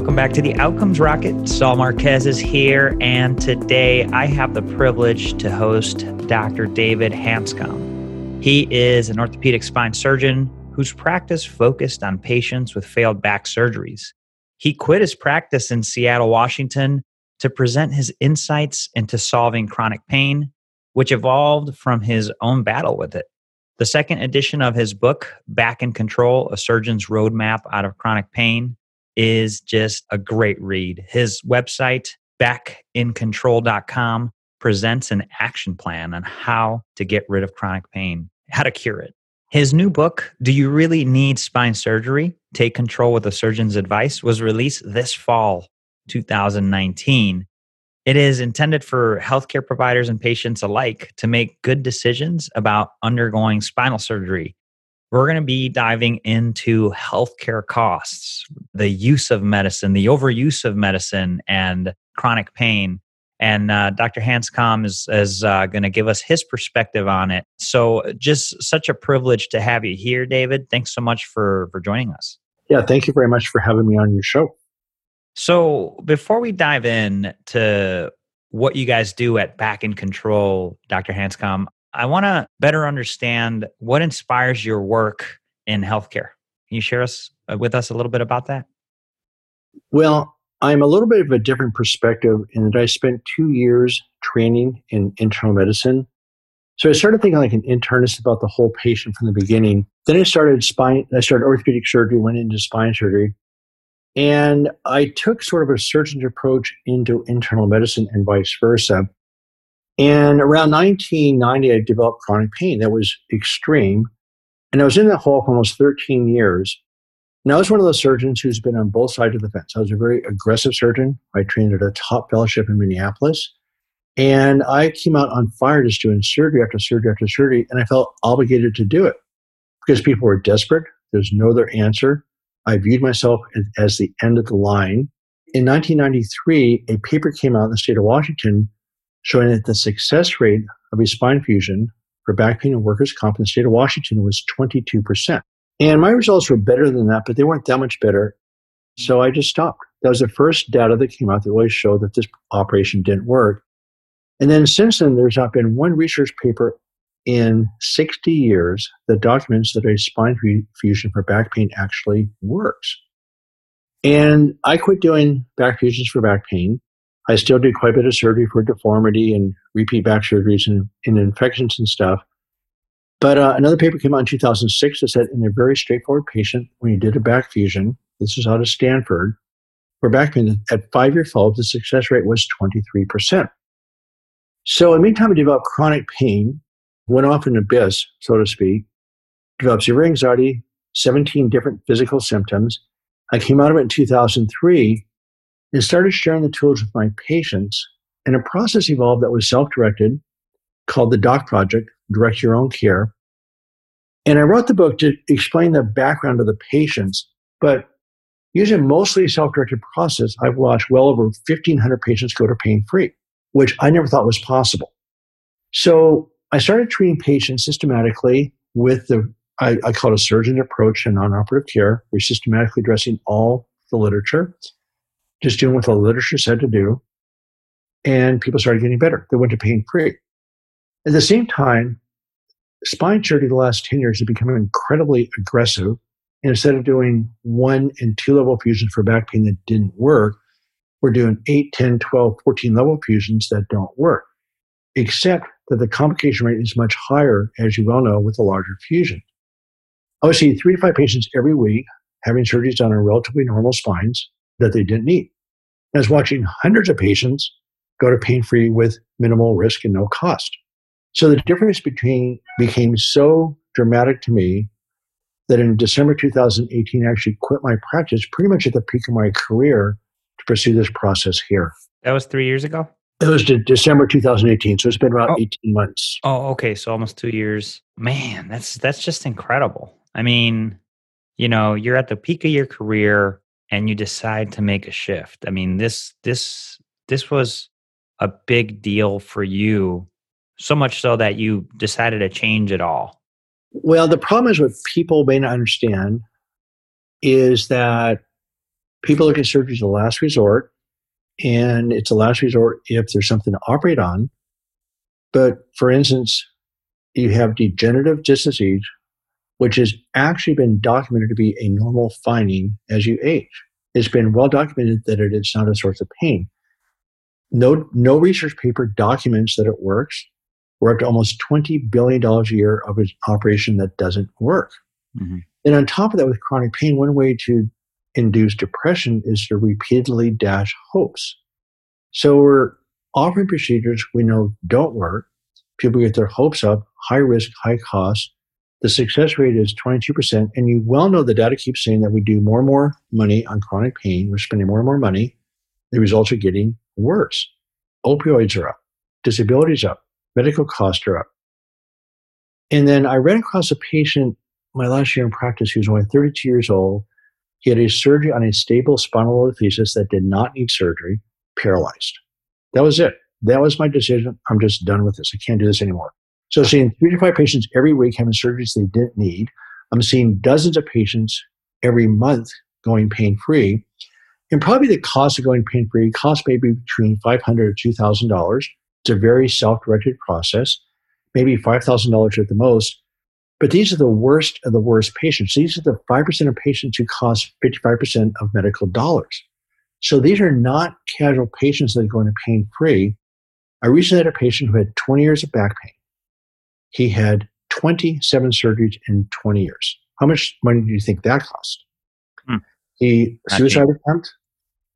Welcome back to the Outcomes Rocket. Saul Marquez is here, and today I have the privilege to host Dr. David Hanscom. He is an orthopedic spine surgeon whose practice focused on patients with failed back surgeries. He quit his practice in Seattle, Washington to present his insights into solving chronic pain, which evolved from his own battle with it. The second edition of his book, Back in Control A Surgeon's Roadmap Out of Chronic Pain, is just a great read. His website, backincontrol.com, presents an action plan on how to get rid of chronic pain, how to cure it. His new book, Do You Really Need Spine Surgery? Take Control with a Surgeon's Advice, was released this fall, 2019. It is intended for healthcare providers and patients alike to make good decisions about undergoing spinal surgery we're going to be diving into healthcare costs, the use of medicine, the overuse of medicine, and chronic pain. And uh, Dr. Hanscom is, is uh, going to give us his perspective on it. So, just such a privilege to have you here, David. Thanks so much for, for joining us. Yeah, thank you very much for having me on your show. So, before we dive in to what you guys do at Back in Control, Dr. Hanscom, I want to better understand what inspires your work in healthcare. Can you share us uh, with us a little bit about that? Well, I'm a little bit of a different perspective in that I spent two years training in internal medicine. So I started thinking like an internist about the whole patient from the beginning. Then I started spine, I started orthopedic surgery, went into spine surgery. And I took sort of a surgeon's approach into internal medicine and vice versa. And around 1990, I developed chronic pain that was extreme. And I was in that hole for almost 13 years. And I was one of those surgeons who's been on both sides of the fence. I was a very aggressive surgeon. I trained at a top fellowship in Minneapolis. And I came out on fire just doing surgery after surgery after surgery. And I felt obligated to do it because people were desperate. There's no other answer. I viewed myself as the end of the line. In 1993, a paper came out in the state of Washington showing that the success rate of a spine fusion for back pain and workers' comp in the state of Washington was 22%. And my results were better than that, but they weren't that much better. So I just stopped. That was the first data that came out that really showed that this operation didn't work. And then since then, there's not been one research paper in 60 years that documents that a spine fusion for back pain actually works. And I quit doing back fusions for back pain. I still do quite a bit of surgery for deformity and repeat back surgeries and, and infections and stuff. But uh, another paper came out in 2006 that said in a very straightforward patient, when you did a back fusion, this is out of Stanford, for back pain, at five year follow up, the success rate was 23%. So, in the meantime, I developed chronic pain, went off an abyss, so to speak, developed severe anxiety, 17 different physical symptoms. I came out of it in 2003 and started sharing the tools with my patients. And a process evolved that was self directed called the Doc Project Direct Your Own Care. And I wrote the book to explain the background of the patients, but using mostly a self directed process, I've watched well over 1,500 patients go to pain free, which I never thought was possible. So I started treating patients systematically with the, I, I call it a surgeon approach to non operative care. We're systematically addressing all the literature just doing what the literature said to do. And people started getting better. They went to pain free. At the same time, spine surgery the last 10 years has become incredibly aggressive. And instead of doing one and two level fusions for back pain that didn't work, we're doing 8, 10, 12, 14 level fusions that don't work, except that the complication rate is much higher, as you well know, with a larger fusion. I would see three to five patients every week having surgeries done on relatively normal spines that they didn't need. I was watching hundreds of patients go to pain free with minimal risk and no cost. So the difference between became so dramatic to me that in December 2018, I actually quit my practice pretty much at the peak of my career to pursue this process here. That was three years ago? It was December 2018. So it's been about oh. 18 months. Oh, okay. So almost two years. Man, that's that's just incredible. I mean, you know, you're at the peak of your career and you decide to make a shift i mean this this this was a big deal for you so much so that you decided to change it all well the problem is what people may not understand is that people look at surgery as a last resort, and it's a last resort if there's something to operate on. But for instance, you have degenerative disc disease, which has actually been documented to be a normal finding as you age. It's been well documented that it is not a source of pain. No, no research paper documents that it works. We're up to almost $20 billion a year of an operation that doesn't work. Mm-hmm. And on top of that, with chronic pain, one way to induce depression is to repeatedly dash hopes. So we're offering procedures we know don't work. People get their hopes up, high risk, high cost. The success rate is 22%. And you well know the data keeps saying that we do more and more money on chronic pain. We're spending more and more money. The results are getting worse. Opioids are up, disabilities up, medical costs are up. And then I ran across a patient my last year in practice who was only 32 years old. He had a surgery on a stable spinal spondylolisthesis that did not need surgery, paralyzed. That was it. That was my decision. I'm just done with this. I can't do this anymore. So, seeing three to five patients every week having surgeries they didn't need. I'm seeing dozens of patients every month going pain free. And probably the cost of going pain free costs maybe between $500 to $2,000. It's a very self directed process, maybe $5,000 at the most. But these are the worst of the worst patients. These are the 5% of patients who cost 55% of medical dollars. So these are not casual patients that are going to pain free. I recently had a patient who had 20 years of back pain. He had 27 surgeries in 20 years. How much money do you think that cost? Hmm. He suicide attempt,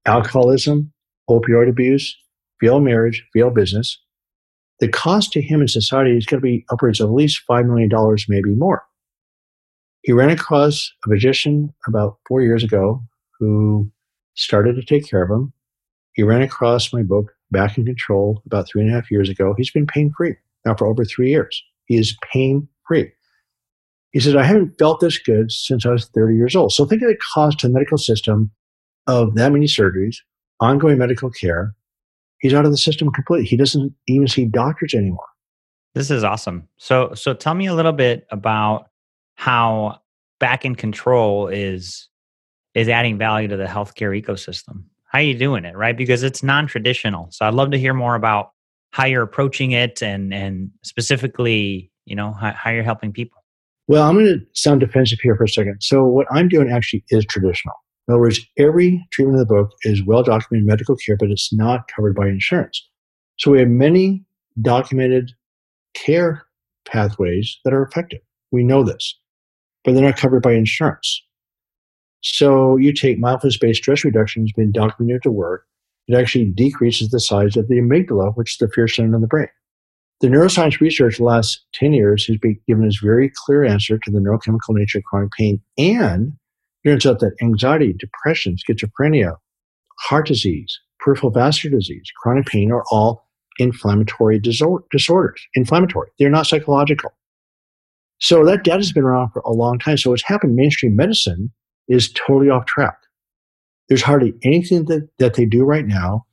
alcoholism, opioid abuse, failed marriage, failed business. The cost to him in society is going to be upwards of at least $5 million, maybe more. He ran across a physician about four years ago who started to take care of him. He ran across my book, Back in Control, about three and a half years ago. He's been pain free now for over three years. Is pain free. He said, I haven't felt this good since I was 30 years old. So think of the cost to the medical system of that many surgeries, ongoing medical care. He's out of the system completely. He doesn't even see doctors anymore. This is awesome. So so tell me a little bit about how back in control is is adding value to the healthcare ecosystem. How are you doing it, right? Because it's non-traditional. So I'd love to hear more about how you're approaching it and and specifically you know how, how you're helping people. Well i'm going to sound defensive here for a second. So what i'm doing actually is traditional. In other words every treatment in the book is well documented medical care but it's not covered by insurance. So we have many documented care pathways that are effective. We know this but they're not covered by insurance. So you take mindfulness-based stress reduction has been documented to work it actually decreases the size of the amygdala, which is the fear center in the brain. The neuroscience research the last 10 years has been given us very clear answer to the neurochemical nature of chronic pain. And it turns out that anxiety, depression, schizophrenia, heart disease, peripheral vascular disease, chronic pain are all inflammatory disorders. Inflammatory. They're not psychological. So that data has been around for a long time. So what's happened mainstream medicine is totally off track there's hardly anything that, that they do right now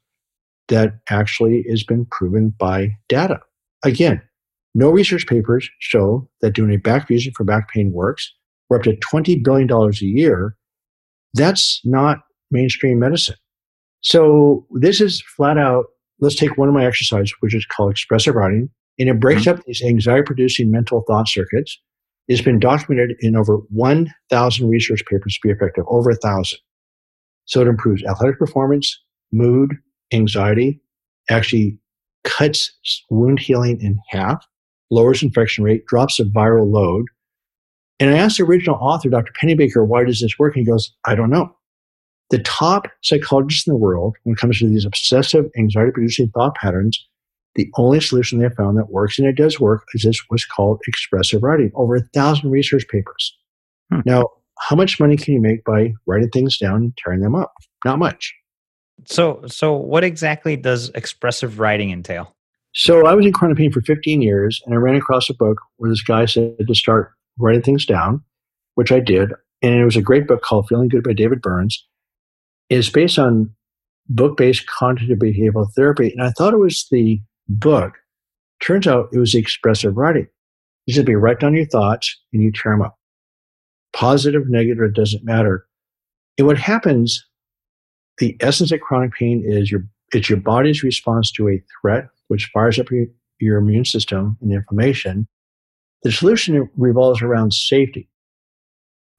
that actually has been proven by data. Again, no research papers show that doing a back fusion for back pain works. We're up to $20 billion a year. That's not mainstream medicine. So this is flat out, let's take one of my exercises, which is called expressive writing, and it breaks mm-hmm. up these anxiety producing mental thought circuits. It's been documented in over 1,000 research papers to be effective, over a thousand. So it improves athletic performance, mood, anxiety, actually cuts wound healing in half, lowers infection rate, drops the viral load. And I asked the original author, Dr. Pennebaker, why does this work? And he goes, I don't know. The top psychologists in the world, when it comes to these obsessive anxiety producing thought patterns, the only solution they have found that works, and it does work, is this what's called expressive writing. Over a thousand research papers. Hmm. Now, how much money can you make by writing things down and tearing them up? Not much. So, so what exactly does expressive writing entail? So, I was in chronic pain for 15 years, and I ran across a book where this guy said to start writing things down, which I did. And it was a great book called Feeling Good by David Burns. It's based on book based cognitive behavioral therapy. And I thought it was the book. Turns out it was the expressive writing. You simply write down your thoughts and you tear them up positive, negative, it doesn't matter. And what happens the essence of chronic pain is your it's your body's response to a threat, which fires up your, your immune system and inflammation. The solution revolves around safety.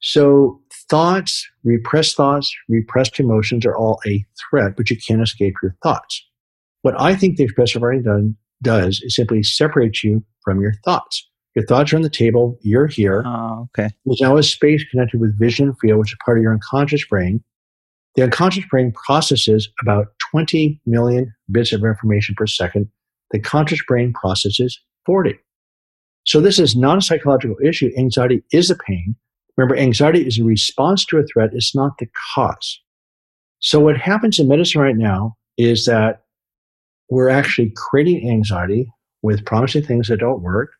So thoughts, repressed thoughts, repressed emotions are all a threat, but you can't escape your thoughts. What I think the expressive writing done, does is simply separate you from your thoughts. Your thoughts are on the table. You're here. Oh, okay. There's now a space connected with vision and feel, which is part of your unconscious brain. The unconscious brain processes about 20 million bits of information per second. The conscious brain processes 40. So this is not a psychological issue. Anxiety is a pain. Remember, anxiety is a response to a threat. It's not the cause. So what happens in medicine right now is that we're actually creating anxiety with promising things that don't work.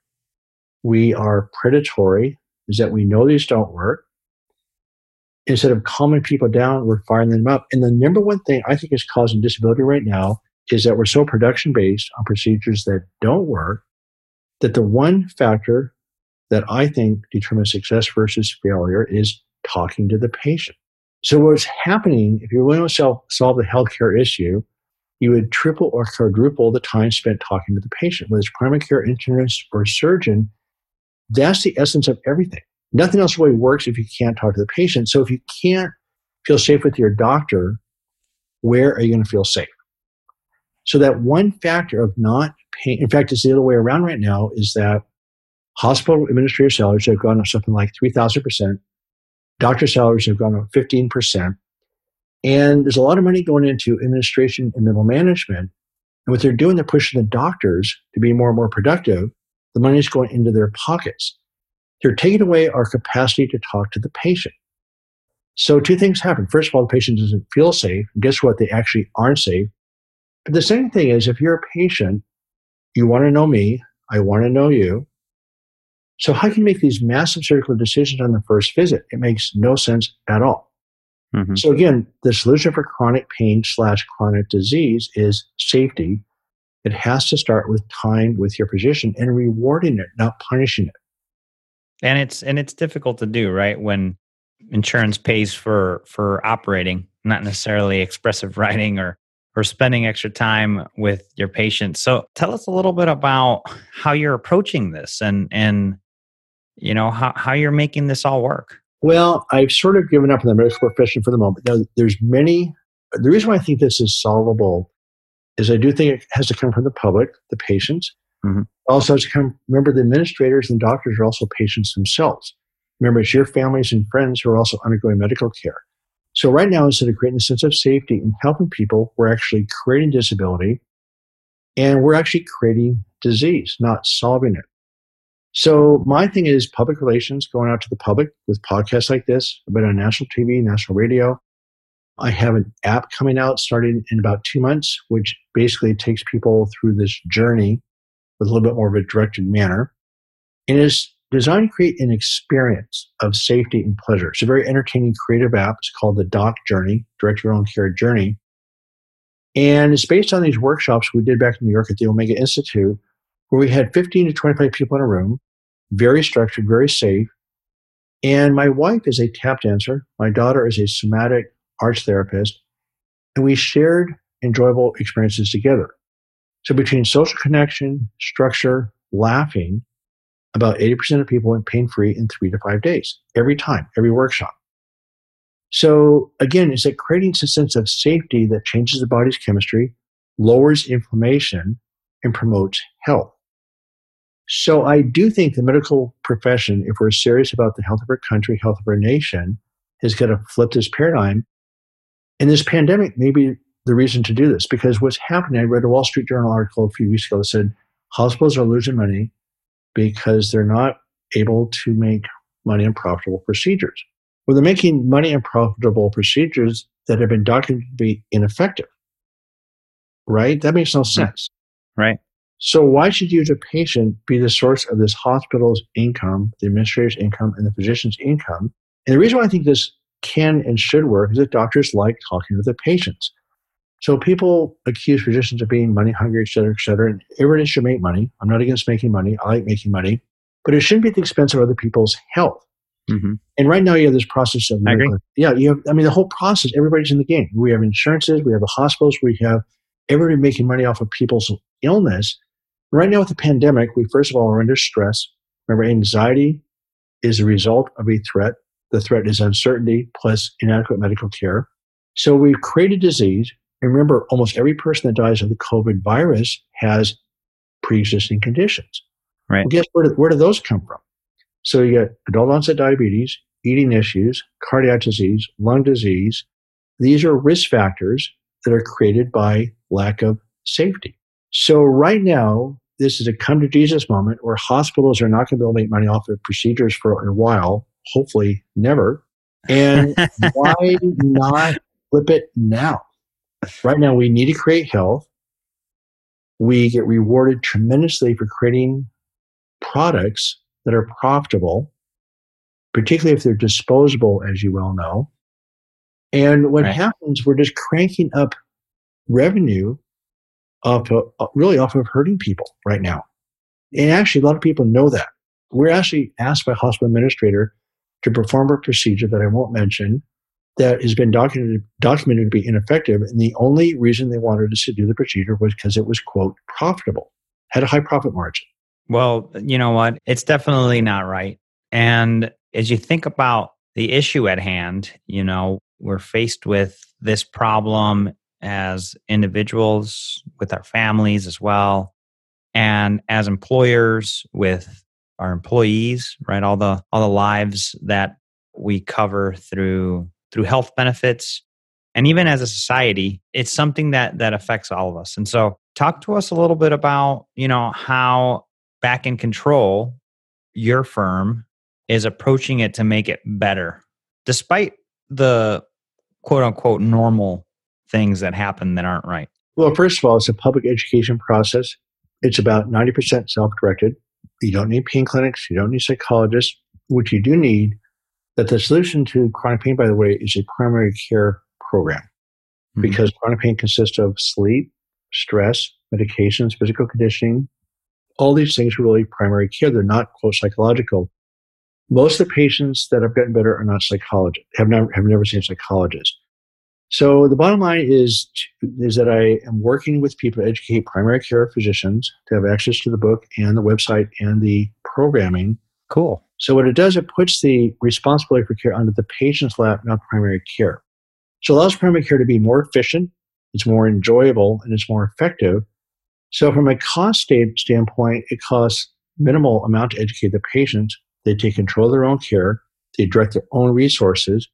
We are predatory, is that we know these don't work instead of calming people down, we're firing them up. And the number one thing I think is causing disability right now is that we're so production based on procedures that don't work that the one factor that I think determines success versus failure is talking to the patient. So what's happening, if you're willing to solve, solve the healthcare issue, you would triple or quadruple the time spent talking to the patient. Whether it's primary care internist or surgeon, that's the essence of everything. Nothing else really works if you can't talk to the patient. So if you can't feel safe with your doctor, where are you going to feel safe? So that one factor of not in fact, it's the other way around right now, is that hospital administrator salaries have gone up something like 3,000%. Doctor salaries have gone up 15%. And there's a lot of money going into administration and middle management. And what they're doing, they're pushing the doctors to be more and more productive. The money is going into their pockets. They're taking away our capacity to talk to the patient. So two things happen. First of all, the patient doesn't feel safe. Guess what? They actually aren't safe. But the second thing is if you're a patient, you want to know me, I want to know you. So how can you make these massive surgical decisions on the first visit? It makes no sense at all. Mm-hmm. So again, the solution for chronic pain slash chronic disease is safety. It has to start with time with your position and rewarding it, not punishing it. And it's and it's difficult to do right when insurance pays for for operating not necessarily expressive writing or or spending extra time with your patients so tell us a little bit about how you're approaching this and and you know how, how you're making this all work. Well i've sort of given up on the medical profession for the moment. Now there's many the reason why i think this is solvable is i do think it has to come from the public the patients Mm-hmm. Also, to come, remember the administrators and doctors are also patients themselves. Remember, it's your families and friends who are also undergoing medical care. So, right now, instead of creating a sense of safety and helping people, we're actually creating disability and we're actually creating disease, not solving it. So, my thing is public relations, going out to the public with podcasts like this. I've on national TV, national radio. I have an app coming out starting in about two months, which basically takes people through this journey with a little bit more of a directed manner. And is designed to create an experience of safety and pleasure. It's a very entertaining, creative app. It's called the Doc Journey, Direct Your Own Care Journey. And it's based on these workshops we did back in New York at the Omega Institute, where we had 15 to 25 people in a room, very structured, very safe. And my wife is a tap dancer. My daughter is a somatic arts therapist. And we shared enjoyable experiences together. So between social connection, structure, laughing, about 80% of people went pain free in three to five days, every time, every workshop. So again, it's like creating a sense of safety that changes the body's chemistry, lowers inflammation, and promotes health. So I do think the medical profession, if we're serious about the health of our country, health of our nation, has got to flip this paradigm. And this pandemic maybe the reason to do this because what's happening, I read a Wall Street Journal article a few weeks ago that said hospitals are losing money because they're not able to make money on profitable procedures. Well, they're making money on profitable procedures that have been documented to be ineffective. Right? That makes no hmm. sense. Right. So why should you as a patient be the source of this hospital's income, the administrator's income, and the physician's income? And the reason why I think this can and should work is that doctors like talking to the patients. So people accuse physicians of being money hungry, et cetera, et cetera. And everybody should make money. I'm not against making money. I like making money, but it shouldn't be at the expense of other people's health. Mm-hmm. And right now, you have this process of medical, yeah, you have. I mean, the whole process. Everybody's in the game. We have insurances. We have the hospitals. We have everybody making money off of people's illness. Right now, with the pandemic, we first of all are under stress. Remember, anxiety is a result of a threat. The threat is uncertainty plus inadequate medical care. So we've created disease. And remember, almost every person that dies of the COVID virus has pre-existing conditions. Right. Well, guess where do, where do those come from? So you get adult onset diabetes, eating issues, cardiac disease, lung disease. These are risk factors that are created by lack of safety. So right now, this is a come to Jesus moment where hospitals are not going to be able to make money off of procedures for a while, hopefully never. And why not flip it now? Right now, we need to create health. We get rewarded tremendously for creating products that are profitable, particularly if they're disposable, as you well know. And what right. happens, we're just cranking up revenue off of, uh, really off of hurting people right now. And actually, a lot of people know that. We're actually asked by hospital administrator to perform a procedure that I won't mention that has been documented, documented to be ineffective. And the only reason they wanted us to do the procedure was because it was, quote, profitable, had a high profit margin. Well, you know what? It's definitely not right. And as you think about the issue at hand, you know, we're faced with this problem as individuals, with our families as well, and as employers with our employees, right? All the all the lives that we cover through through health benefits and even as a society, it's something that that affects all of us. And so talk to us a little bit about, you know, how back in control your firm is approaching it to make it better despite the quote unquote normal things that happen that aren't right? Well, first of all, it's a public education process. It's about 90% self directed. You don't need pain clinics, you don't need psychologists. What you do need, that the solution to chronic pain, by the way, is a primary care program mm-hmm. because chronic pain consists of sleep, stress, medications, physical conditioning. All these things are really primary care. They're not, quote, psychological. Most of the patients that have gotten better are not psychologists, have never, have never seen a psychologist. So the bottom line is is that I am working with people to educate primary care physicians to have access to the book and the website and the programming. Cool. So what it does, it puts the responsibility for care under the patient's lap, not primary care. So it allows primary care to be more efficient, it's more enjoyable, and it's more effective. So from a cost standpoint, it costs minimal amount to educate the patients. They take control of their own care. They direct their own resources,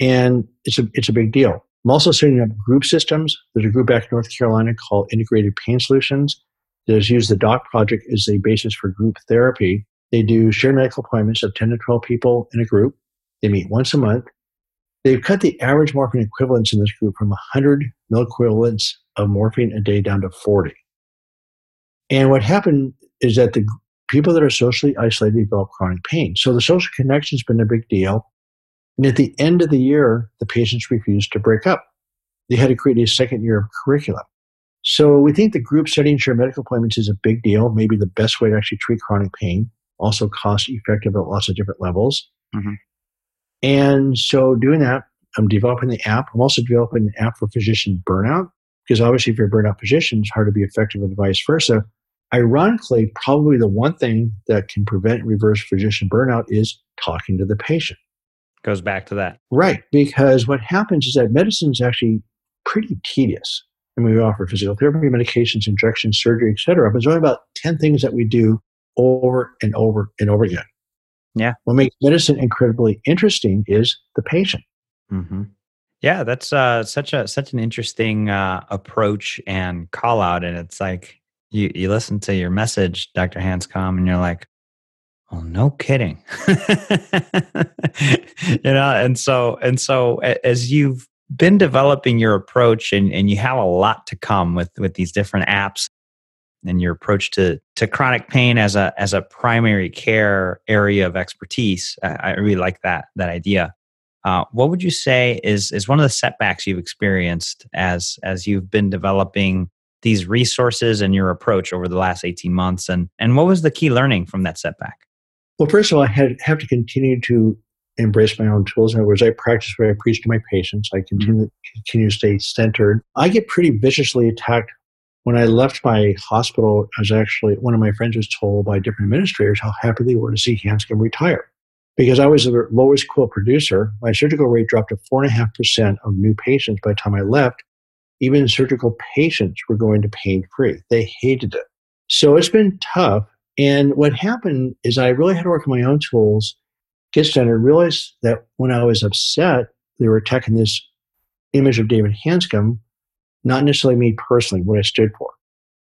and it's a it's a big deal. I'm also setting up group systems. There's a group back in North Carolina called Integrated Pain Solutions that has used the DOC project as a basis for group therapy. They do shared medical appointments of 10 to 12 people in a group. They meet once a month. They've cut the average morphine equivalence in this group from 100 milliequivalents of morphine a day down to 40. And what happened is that the people that are socially isolated develop chronic pain. So the social connection has been a big deal. And at the end of the year, the patients refused to break up. They had to create a second year of curriculum. So we think the group setting shared medical appointments is a big deal, maybe the best way to actually treat chronic pain, also cost effective at lots of different levels. Mm-hmm. And so doing that, I'm developing the app. I'm also developing an app for physician burnout, because obviously if you're a burnout physician, it's hard to be effective and vice versa. Ironically, probably the one thing that can prevent reverse physician burnout is talking to the patient goes back to that. Right. Because what happens is that medicine is actually pretty tedious. And we offer physical therapy, medications, injections, surgery, etc. But there's only about 10 things that we do over and over and over again. Yeah. What makes medicine incredibly interesting is the patient. Mm-hmm. Yeah, that's uh, such a such an interesting uh, approach and call out, and it's like you you listen to your message, Dr. Hanscom, and you're like, Oh, no kidding. you know, and so and so as you've been developing your approach and, and you have a lot to come with with these different apps and your approach to to chronic pain as a as a primary care area of expertise. I, I really like that that idea. Uh, what would you say is is one of the setbacks you've experienced as as you've been developing these resources and your approach over the last 18 months and and what was the key learning from that setback Well, first of all, I had, have to continue to embrace my own tools. In other words, I practice what I preach to my patients. I mm-hmm. continue, continue to stay centered. I get pretty viciously attacked. When I left my hospital, I was actually, one of my friends was told by different administrators how happy they were to see Hanscom retire. Because I was the lowest quilt producer, my surgical rate dropped to 4.5% of new patients by the time I left. Even surgical patients were going to pain free. They hated it. So it's been tough. And what happened is I really had to work on my own tools get centered, realized that when I was upset, they were attacking this image of David Hanscom, not necessarily me personally, what I stood for.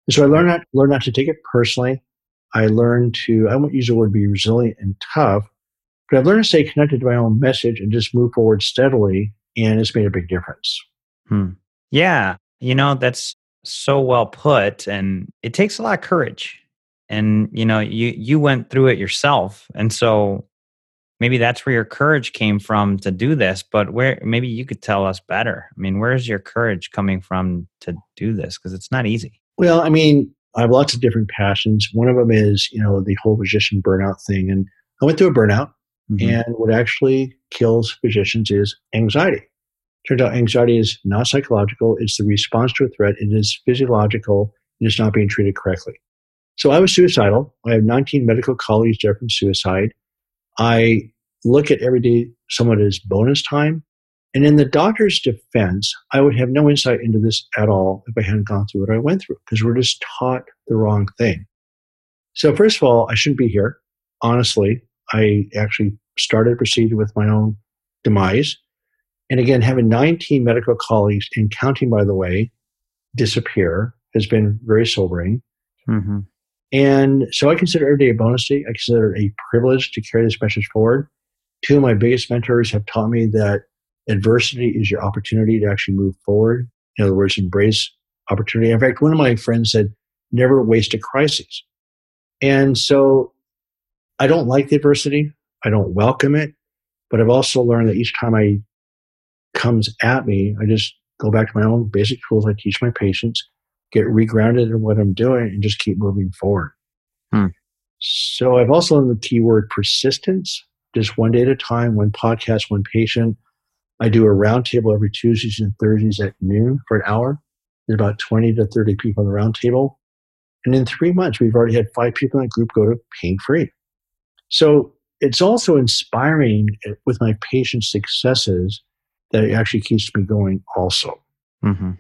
And so I learned not, learned not to take it personally. I learned to, I won't use the word be resilient and tough, but I've learned to stay connected to my own message and just move forward steadily. And it's made a big difference. Hmm. Yeah. You know, that's so well put. And it takes a lot of courage. And, you know, you, you went through it yourself. And so maybe that's where your courage came from to do this but where maybe you could tell us better. I mean where's your courage coming from to do this? Because it's not easy. Well i mean i have lots of different passions. One of them is you know the whole physician burnout thing and i went through a burnout mm-hmm. and what actually kills physicians is anxiety. Turns out anxiety is not psychological it's the response to a threat it is physiological and it's not being treated correctly so i was suicidal i have 19 medical colleagues dead from suicide I look at every day somewhat as bonus time. And in the doctor's defense, I would have no insight into this at all if I hadn't gone through what I went through because we're just taught the wrong thing. So, first of all, I shouldn't be here. Honestly, I actually started proceeded with my own demise. And again, having 19 medical colleagues and counting, by the way, disappear has been very sobering. Mm-hmm. And so I consider every day a bonus day. I consider it a privilege to carry this message forward. Two of my biggest mentors have taught me that adversity is your opportunity to actually move forward. In other words, embrace opportunity. In fact, one of my friends said, never waste a crisis. And so I don't like the adversity. I don't welcome it. But I've also learned that each time I comes at me, I just go back to my own basic tools I teach my patients get regrounded in what I'm doing and just keep moving forward. Hmm. So I've also learned the keyword persistence, just one day at a time, one podcast, one patient. I do a roundtable every Tuesdays and Thursdays at noon for an hour. There's about 20 to 30 people on the roundtable. And in three months, we've already had five people in that group go to pain free. So it's also inspiring with my patient successes that it actually keeps me going also. Mm-hmm.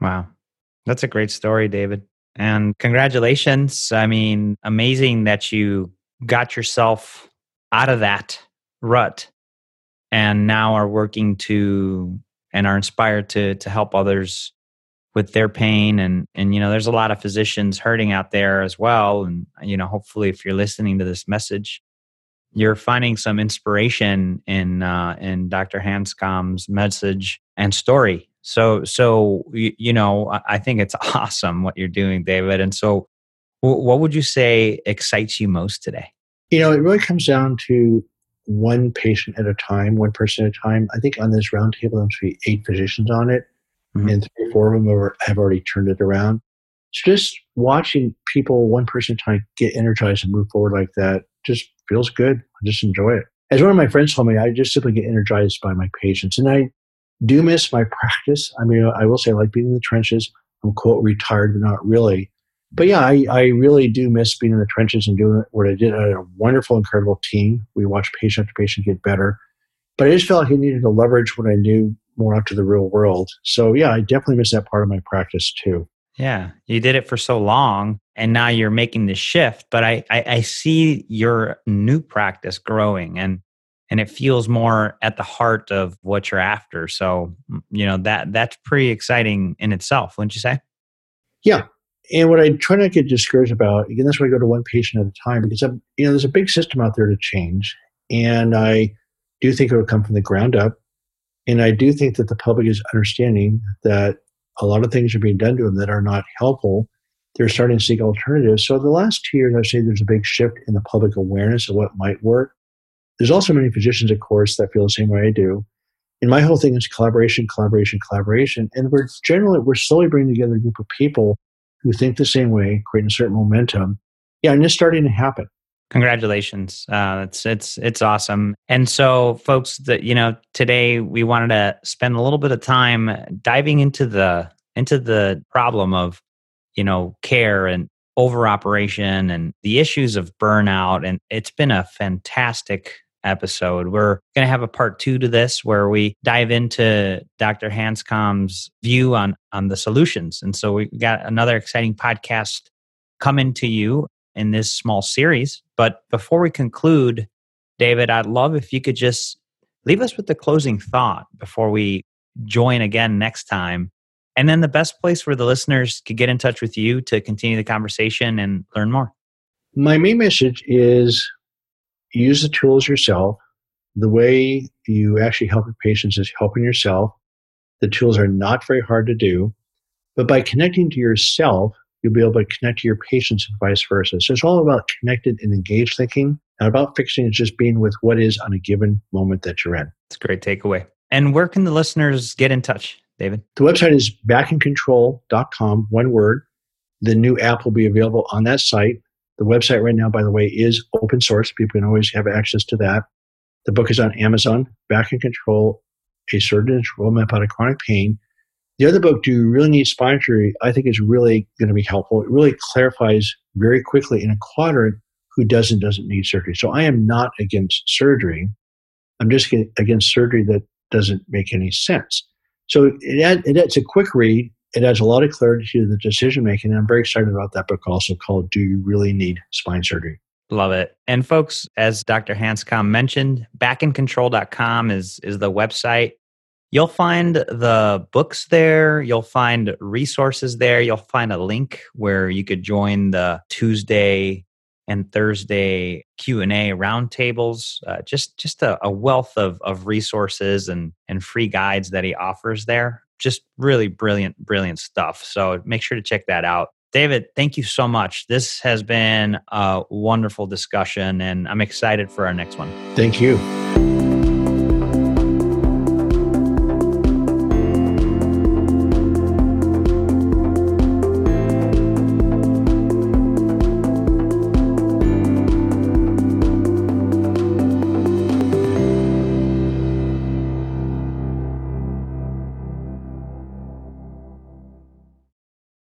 Wow. That's a great story, David. And congratulations. I mean, amazing that you got yourself out of that rut and now are working to and are inspired to to help others with their pain and and you know there's a lot of physicians hurting out there as well and you know hopefully if you're listening to this message you're finding some inspiration in uh, in Dr. Hanscom's message and story so, so you, you know, I think it's awesome what you're doing, David. And so, what would you say excites you most today? You know, it really comes down to one patient at a time, one person at a time. I think on this roundtable, there's be eight physicians on it, mm-hmm. and three or four of them have already turned it around. So just watching people, one person at a time, get energized and move forward like that just feels good. I just enjoy it. As one of my friends told me, I just simply get energized by my patients. And I do miss my practice. I mean, I will say I like being in the trenches. I'm quote retired, but not really. But yeah, I, I really do miss being in the trenches and doing what I did. I had a wonderful, incredible team. We watched patient after patient get better. But I just felt like I needed to leverage what I knew more out to the real world. So yeah, I definitely miss that part of my practice too. Yeah, you did it for so long, and now you're making the shift. But I, I, I see your new practice growing, and and it feels more at the heart of what you're after. So, you know, that that's pretty exciting in itself, wouldn't you say? Yeah. And what I try not to get discouraged about, again, that's why I go to one patient at a time because I'm, you know, there's a big system out there to change. And I do think it will come from the ground up. And I do think that the public is understanding that a lot of things are being done to them that are not helpful. They're starting to seek alternatives. So the last two years, I'd say there's a big shift in the public awareness of what might work there's also many physicians, of course, that feel the same way I do. And my whole thing is collaboration, collaboration, collaboration. And we're generally, we're slowly bringing together a group of people who think the same way, creating a certain momentum. Yeah, and it's starting to happen. Congratulations. Uh, it's it's it's awesome. And so folks that you know today we wanted to spend a little bit of time diving into the into the problem of you know care and over operation and the issues of burnout and it's been a fantastic episode. We're going to have a part 2 to this where we dive into Dr. Hanscom's view on on the solutions. And so we got another exciting podcast coming to you in this small series. But before we conclude, David, I'd love if you could just leave us with the closing thought before we join again next time. And then the best place where the listeners could get in touch with you to continue the conversation and learn more. My main message is use the tools yourself. The way you actually help your patients is helping yourself. The tools are not very hard to do, but by connecting to yourself, you'll be able to connect to your patients and vice versa. So it's all about connected and engaged thinking, and about fixing is just being with what is on a given moment that you're in. It's a great takeaway. And where can the listeners get in touch, David? The website is backincontrol.com, one word. The new app will be available on that site. The website right now, by the way, is open source. People can always have access to that. The book is on Amazon, Back in Control, A Surgeon's Roadmap Out of Chronic Pain. The other book, Do You Really Need Spine Surgery, I think is really going to be helpful. It really clarifies very quickly in a quadrant who does and doesn't need surgery. So I am not against surgery. I'm just against surgery that doesn't make any sense. So it, it's a quick read. It adds a lot of clarity to the decision making. And I'm very excited about that book also called Do You Really Need Spine Surgery? Love it. And folks, as Dr. Hanscom mentioned, backincontrol.com is, is the website. You'll find the books there. You'll find resources there. You'll find a link where you could join the Tuesday and Thursday Q and A roundtables. Uh, just just a, a, wealth of of resources and and free guides that he offers there. Just really brilliant, brilliant stuff. So make sure to check that out. David, thank you so much. This has been a wonderful discussion, and I'm excited for our next one. Thank you.